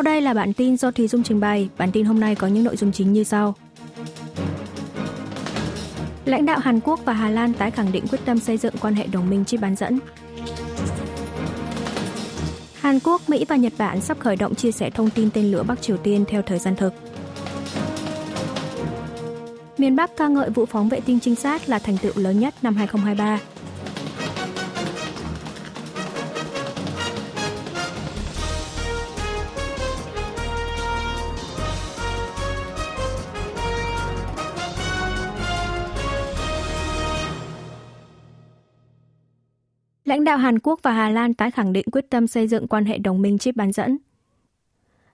Sau đây là bản tin do Thùy Dung trình bày. Bản tin hôm nay có những nội dung chính như sau. Lãnh đạo Hàn Quốc và Hà Lan tái khẳng định quyết tâm xây dựng quan hệ đồng minh chip bán dẫn. Hàn Quốc, Mỹ và Nhật Bản sắp khởi động chia sẻ thông tin tên lửa Bắc Triều Tiên theo thời gian thực. Miền Bắc ca ngợi vụ phóng vệ tinh trinh sát là thành tựu lớn nhất năm 2023. Lãnh đạo Hàn Quốc và Hà Lan tái khẳng định quyết tâm xây dựng quan hệ đồng minh chip bán dẫn.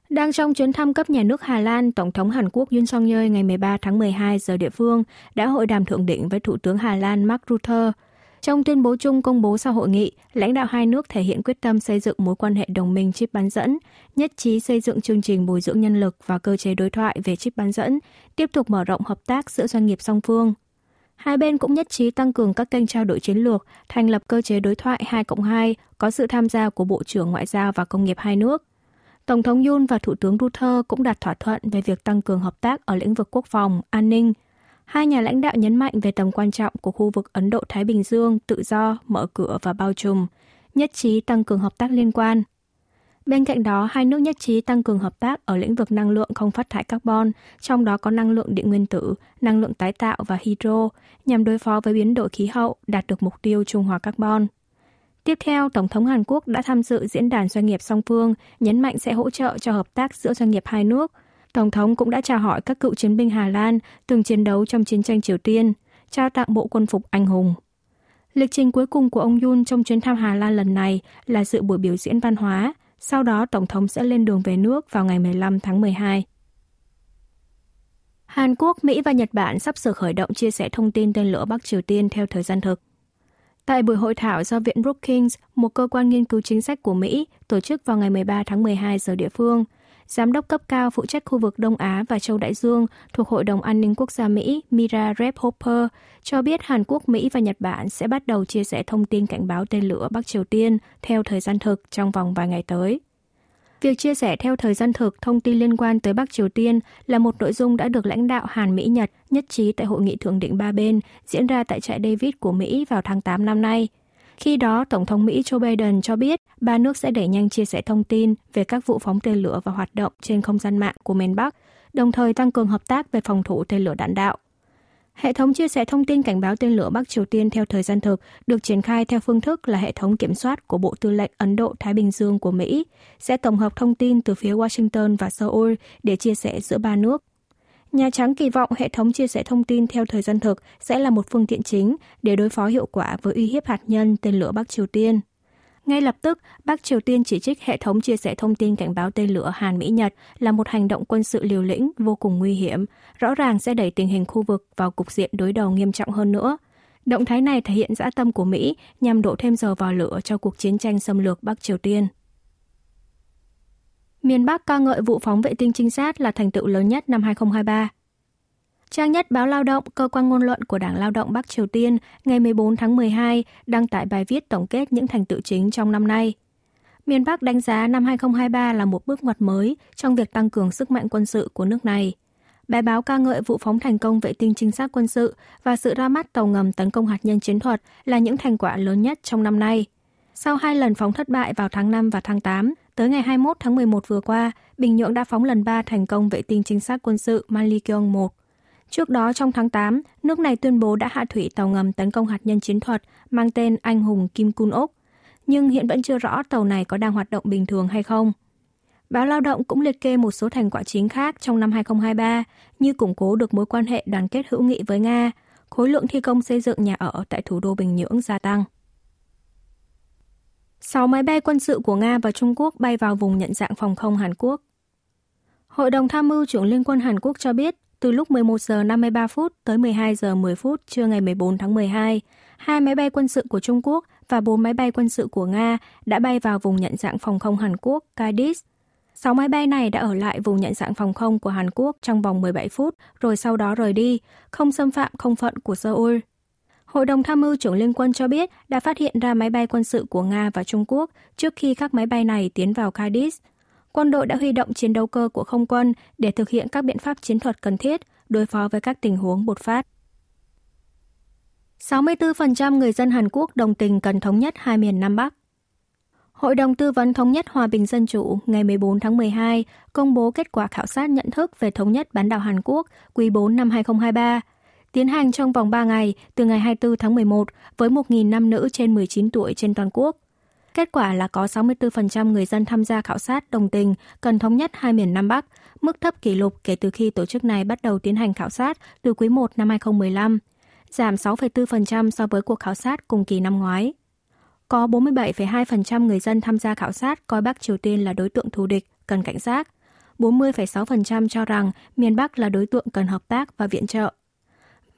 Đang trong chuyến thăm cấp nhà nước Hà Lan, Tổng thống Hàn Quốc Yoon song yeol ngày 13 tháng 12 giờ địa phương đã hội đàm thượng đỉnh với Thủ tướng Hà Lan Mark Rutte. Trong tuyên bố chung công bố sau hội nghị, lãnh đạo hai nước thể hiện quyết tâm xây dựng mối quan hệ đồng minh chip bán dẫn, nhất trí xây dựng chương trình bồi dưỡng nhân lực và cơ chế đối thoại về chip bán dẫn, tiếp tục mở rộng hợp tác giữa doanh nghiệp song phương. Hai bên cũng nhất trí tăng cường các kênh trao đổi chiến lược, thành lập cơ chế đối thoại 2 cộng 2 có sự tham gia của Bộ trưởng Ngoại giao và Công nghiệp hai nước. Tổng thống Yun và Thủ tướng Rutte cũng đạt thỏa thuận về việc tăng cường hợp tác ở lĩnh vực quốc phòng, an ninh. Hai nhà lãnh đạo nhấn mạnh về tầm quan trọng của khu vực Ấn Độ-Thái Bình Dương tự do, mở cửa và bao trùm, nhất trí tăng cường hợp tác liên quan – Bên cạnh đó, hai nước nhất trí tăng cường hợp tác ở lĩnh vực năng lượng không phát thải carbon, trong đó có năng lượng điện nguyên tử, năng lượng tái tạo và hydro, nhằm đối phó với biến đổi khí hậu, đạt được mục tiêu trung hòa carbon. Tiếp theo, Tổng thống Hàn Quốc đã tham dự diễn đàn doanh nghiệp song phương, nhấn mạnh sẽ hỗ trợ cho hợp tác giữa doanh nghiệp hai nước. Tổng thống cũng đã chào hỏi các cựu chiến binh Hà Lan từng chiến đấu trong chiến tranh Triều Tiên, trao tặng bộ quân phục anh hùng. Lịch trình cuối cùng của ông Yun trong chuyến thăm Hà Lan lần này là dự buổi biểu diễn văn hóa, sau đó Tổng thống sẽ lên đường về nước vào ngày 15 tháng 12. Hàn Quốc, Mỹ và Nhật Bản sắp sửa khởi động chia sẻ thông tin tên lửa Bắc Triều Tiên theo thời gian thực. Tại buổi hội thảo do Viện Brookings, một cơ quan nghiên cứu chính sách của Mỹ, tổ chức vào ngày 13 tháng 12 giờ địa phương, Giám đốc cấp cao phụ trách khu vực Đông Á và Châu Đại Dương thuộc Hội đồng An ninh Quốc gia Mỹ Mira Rep Hopper cho biết Hàn Quốc, Mỹ và Nhật Bản sẽ bắt đầu chia sẻ thông tin cảnh báo tên lửa Bắc Triều Tiên theo thời gian thực trong vòng vài ngày tới. Việc chia sẻ theo thời gian thực thông tin liên quan tới Bắc Triều Tiên là một nội dung đã được lãnh đạo Hàn Mỹ Nhật nhất trí tại hội nghị thượng đỉnh ba bên diễn ra tại trại David của Mỹ vào tháng 8 năm nay – khi đó, Tổng thống Mỹ Joe Biden cho biết ba nước sẽ đẩy nhanh chia sẻ thông tin về các vụ phóng tên lửa và hoạt động trên không gian mạng của miền Bắc, đồng thời tăng cường hợp tác về phòng thủ tên lửa đạn đạo. Hệ thống chia sẻ thông tin cảnh báo tên lửa Bắc Triều Tiên theo thời gian thực được triển khai theo phương thức là hệ thống kiểm soát của Bộ Tư lệnh Ấn Độ-Thái Bình Dương của Mỹ, sẽ tổng hợp thông tin từ phía Washington và Seoul để chia sẻ giữa ba nước Nhà Trắng kỳ vọng hệ thống chia sẻ thông tin theo thời gian thực sẽ là một phương tiện chính để đối phó hiệu quả với uy hiếp hạt nhân tên lửa Bắc Triều Tiên. Ngay lập tức, Bắc Triều Tiên chỉ trích hệ thống chia sẻ thông tin cảnh báo tên lửa Hàn Mỹ-Nhật là một hành động quân sự liều lĩnh vô cùng nguy hiểm, rõ ràng sẽ đẩy tình hình khu vực vào cục diện đối đầu nghiêm trọng hơn nữa. Động thái này thể hiện dã tâm của Mỹ nhằm đổ thêm dầu vào lửa cho cuộc chiến tranh xâm lược Bắc Triều Tiên. Miền Bắc ca ngợi vụ phóng vệ tinh trinh sát là thành tựu lớn nhất năm 2023. Trang nhất báo Lao động, cơ quan ngôn luận của Đảng Lao động Bắc Triều Tiên ngày 14 tháng 12 đăng tải bài viết tổng kết những thành tựu chính trong năm nay. Miền Bắc đánh giá năm 2023 là một bước ngoặt mới trong việc tăng cường sức mạnh quân sự của nước này. Bài báo ca ngợi vụ phóng thành công vệ tinh trinh sát quân sự và sự ra mắt tàu ngầm tấn công hạt nhân chiến thuật là những thành quả lớn nhất trong năm nay. Sau hai lần phóng thất bại vào tháng 5 và tháng 8, Tới ngày 21 tháng 11 vừa qua, Bình Nhưỡng đã phóng lần 3 thành công vệ tinh trinh sát quân sự Malikyong 1. Trước đó trong tháng 8, nước này tuyên bố đã hạ thủy tàu ngầm tấn công hạt nhân chiến thuật mang tên Anh hùng Kim Kun úc nhưng hiện vẫn chưa rõ tàu này có đang hoạt động bình thường hay không. Báo Lao động cũng liệt kê một số thành quả chính khác trong năm 2023 như củng cố được mối quan hệ đoàn kết hữu nghị với Nga, khối lượng thi công xây dựng nhà ở tại thủ đô Bình Nhưỡng gia tăng. 6 máy bay quân sự của Nga và Trung Quốc bay vào vùng nhận dạng phòng không Hàn Quốc. Hội đồng tham mưu trưởng Liên quân Hàn Quốc cho biết, từ lúc 11 giờ 53 phút tới 12 giờ 10 phút trưa ngày 14 tháng 12, hai máy bay quân sự của Trung Quốc và bốn máy bay quân sự của Nga đã bay vào vùng nhận dạng phòng không Hàn Quốc, Kaidis. Sáu máy bay này đã ở lại vùng nhận dạng phòng không của Hàn Quốc trong vòng 17 phút, rồi sau đó rời đi, không xâm phạm không phận của Seoul. Hội đồng tham mưu trưởng Liên quân cho biết đã phát hiện ra máy bay quân sự của Nga và Trung Quốc trước khi các máy bay này tiến vào Cadiz. quân đội đã huy động chiến đấu cơ của không quân để thực hiện các biện pháp chiến thuật cần thiết đối phó với các tình huống bột phát. 64% người dân Hàn Quốc đồng tình cần thống nhất hai miền Nam Bắc. Hội đồng Tư vấn Thống nhất Hòa bình Dân chủ ngày 14 tháng 12 công bố kết quả khảo sát nhận thức về thống nhất bán đảo Hàn Quốc quý 4 năm 2023, tiến hành trong vòng 3 ngày từ ngày 24 tháng 11 với 1.000 nam nữ trên 19 tuổi trên toàn quốc. Kết quả là có 64% người dân tham gia khảo sát đồng tình cần thống nhất hai miền Nam Bắc, mức thấp kỷ lục kể từ khi tổ chức này bắt đầu tiến hành khảo sát từ quý 1 năm 2015, giảm 6,4% so với cuộc khảo sát cùng kỳ năm ngoái. Có 47,2% người dân tham gia khảo sát coi Bắc Triều Tiên là đối tượng thù địch, cần cảnh giác. 40,6% cho rằng miền Bắc là đối tượng cần hợp tác và viện trợ.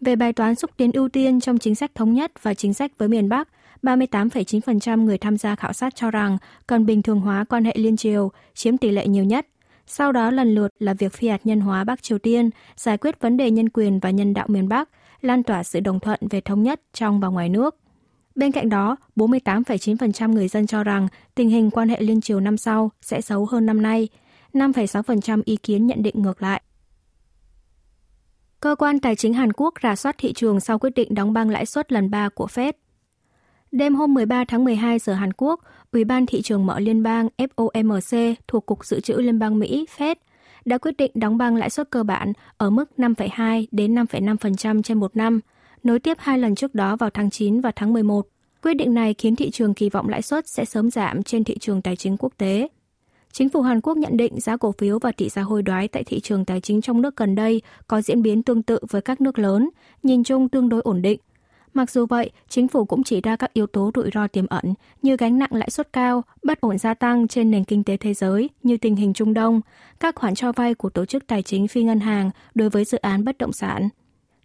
Về bài toán xúc tiến ưu tiên trong chính sách thống nhất và chính sách với miền Bắc, 38,9% người tham gia khảo sát cho rằng cần bình thường hóa quan hệ liên triều, chiếm tỷ lệ nhiều nhất. Sau đó lần lượt là việc phi hạt nhân hóa Bắc Triều Tiên, giải quyết vấn đề nhân quyền và nhân đạo miền Bắc, lan tỏa sự đồng thuận về thống nhất trong và ngoài nước. Bên cạnh đó, 48,9% người dân cho rằng tình hình quan hệ liên triều năm sau sẽ xấu hơn năm nay, 5,6% ý kiến nhận định ngược lại. Cơ quan Tài chính Hàn Quốc rà soát thị trường sau quyết định đóng băng lãi suất lần 3 của Fed. Đêm hôm 13 tháng 12 giờ Hàn Quốc, Ủy ban Thị trường Mở Liên bang FOMC thuộc Cục Dự trữ Liên bang Mỹ Fed đã quyết định đóng băng lãi suất cơ bản ở mức 5,2 đến 5,5% trên một năm, nối tiếp hai lần trước đó vào tháng 9 và tháng 11. Quyết định này khiến thị trường kỳ vọng lãi suất sẽ sớm giảm trên thị trường tài chính quốc tế. Chính phủ Hàn Quốc nhận định giá cổ phiếu và tỷ giá hối đoái tại thị trường tài chính trong nước gần đây có diễn biến tương tự với các nước lớn, nhìn chung tương đối ổn định. Mặc dù vậy, chính phủ cũng chỉ ra các yếu tố rủi ro tiềm ẩn như gánh nặng lãi suất cao, bất ổn gia tăng trên nền kinh tế thế giới như tình hình Trung Đông, các khoản cho vay của tổ chức tài chính phi ngân hàng đối với dự án bất động sản.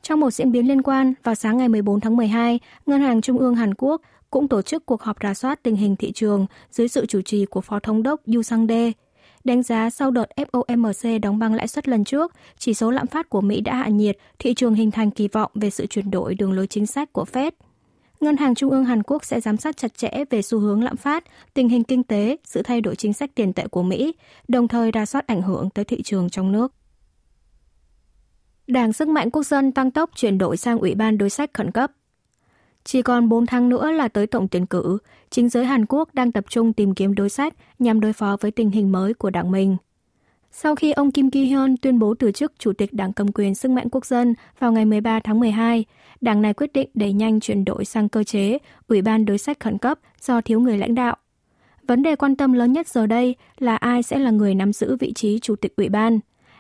Trong một diễn biến liên quan, vào sáng ngày 14 tháng 12, Ngân hàng Trung ương Hàn Quốc cũng tổ chức cuộc họp rà soát tình hình thị trường dưới sự chủ trì của Phó Thống đốc Yu Sang-dae. Đánh giá sau đợt FOMC đóng băng lãi suất lần trước, chỉ số lạm phát của Mỹ đã hạ nhiệt, thị trường hình thành kỳ vọng về sự chuyển đổi đường lối chính sách của Fed. Ngân hàng Trung ương Hàn Quốc sẽ giám sát chặt chẽ về xu hướng lạm phát, tình hình kinh tế, sự thay đổi chính sách tiền tệ của Mỹ, đồng thời ra soát ảnh hưởng tới thị trường trong nước. Đảng Sức mạnh Quốc dân tăng tốc chuyển đổi sang Ủy ban đối sách khẩn cấp. Chỉ còn 4 tháng nữa là tới tổng tuyển cử, chính giới Hàn Quốc đang tập trung tìm kiếm đối sách nhằm đối phó với tình hình mới của đảng mình. Sau khi ông Kim Ki-hyun tuyên bố từ chức Chủ tịch Đảng Cầm quyền Sức mạnh Quốc dân vào ngày 13 tháng 12, đảng này quyết định đẩy nhanh chuyển đổi sang cơ chế Ủy ban đối sách khẩn cấp do thiếu người lãnh đạo. Vấn đề quan tâm lớn nhất giờ đây là ai sẽ là người nắm giữ vị trí Chủ tịch Ủy ban.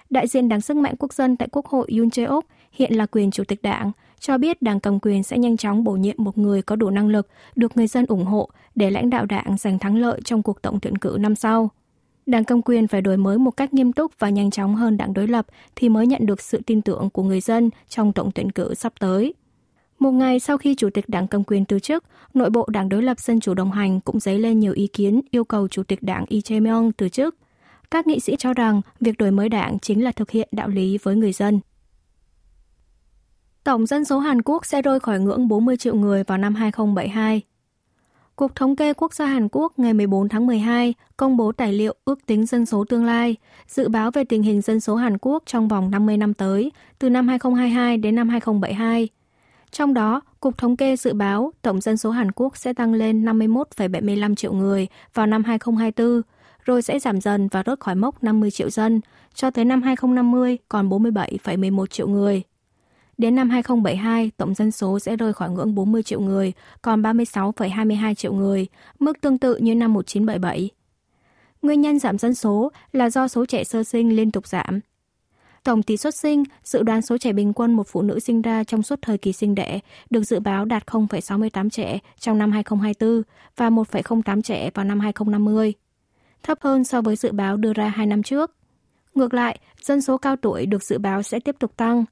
Đại diện Đảng Sức mạnh Quốc dân tại Quốc hội Yoon Jae-ok hiện là quyền Chủ tịch Đảng, cho biết đảng cầm quyền sẽ nhanh chóng bổ nhiệm một người có đủ năng lực, được người dân ủng hộ để lãnh đạo đảng giành thắng lợi trong cuộc tổng tuyển cử năm sau. Đảng cầm quyền phải đổi mới một cách nghiêm túc và nhanh chóng hơn đảng đối lập thì mới nhận được sự tin tưởng của người dân trong tổng tuyển cử sắp tới. Một ngày sau khi Chủ tịch Đảng cầm quyền từ chức, nội bộ Đảng đối lập Dân chủ đồng hành cũng dấy lên nhiều ý kiến yêu cầu Chủ tịch Đảng Lee Jae-myung từ chức. Các nghị sĩ cho rằng việc đổi mới đảng chính là thực hiện đạo lý với người dân. Tổng dân số Hàn Quốc sẽ rơi khỏi ngưỡng 40 triệu người vào năm 2072. Cục Thống kê Quốc gia Hàn Quốc ngày 14 tháng 12 công bố tài liệu ước tính dân số tương lai, dự báo về tình hình dân số Hàn Quốc trong vòng 50 năm tới, từ năm 2022 đến năm 2072. Trong đó, Cục Thống kê dự báo tổng dân số Hàn Quốc sẽ tăng lên 51,75 triệu người vào năm 2024, rồi sẽ giảm dần và rớt khỏi mốc 50 triệu dân, cho tới năm 2050 còn 47,11 triệu người. Đến năm 2072, tổng dân số sẽ rơi khỏi ngưỡng 40 triệu người, còn 36,22 triệu người, mức tương tự như năm 1977. Nguyên nhân giảm dân số là do số trẻ sơ sinh liên tục giảm. Tổng tỷ suất sinh, dự đoán số trẻ bình quân một phụ nữ sinh ra trong suốt thời kỳ sinh đẻ, được dự báo đạt 0,68 trẻ trong năm 2024 và 1,08 trẻ vào năm 2050, thấp hơn so với dự báo đưa ra hai năm trước. Ngược lại, dân số cao tuổi được dự báo sẽ tiếp tục tăng,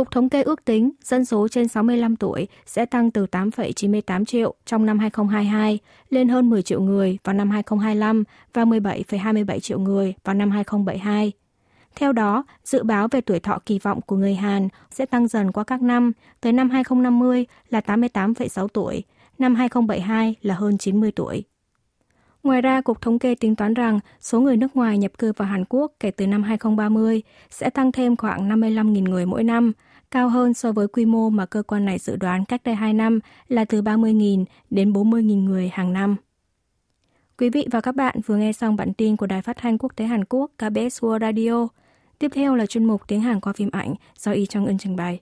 Cục Thống kê ước tính dân số trên 65 tuổi sẽ tăng từ 8,98 triệu trong năm 2022 lên hơn 10 triệu người vào năm 2025 và 17,27 triệu người vào năm 2072. Theo đó, dự báo về tuổi thọ kỳ vọng của người Hàn sẽ tăng dần qua các năm, tới năm 2050 là 88,6 tuổi, năm 2072 là hơn 90 tuổi. Ngoài ra, Cục Thống kê tính toán rằng số người nước ngoài nhập cư vào Hàn Quốc kể từ năm 2030 sẽ tăng thêm khoảng 55.000 người mỗi năm, cao hơn so với quy mô mà cơ quan này dự đoán cách đây 2 năm là từ 30.000 đến 40.000 người hàng năm. Quý vị và các bạn vừa nghe xong bản tin của Đài Phát thanh Quốc tế Hàn Quốc KBS World Radio. Tiếp theo là chuyên mục tiếng Hàn qua phim ảnh do Y Trong Ân trình bày.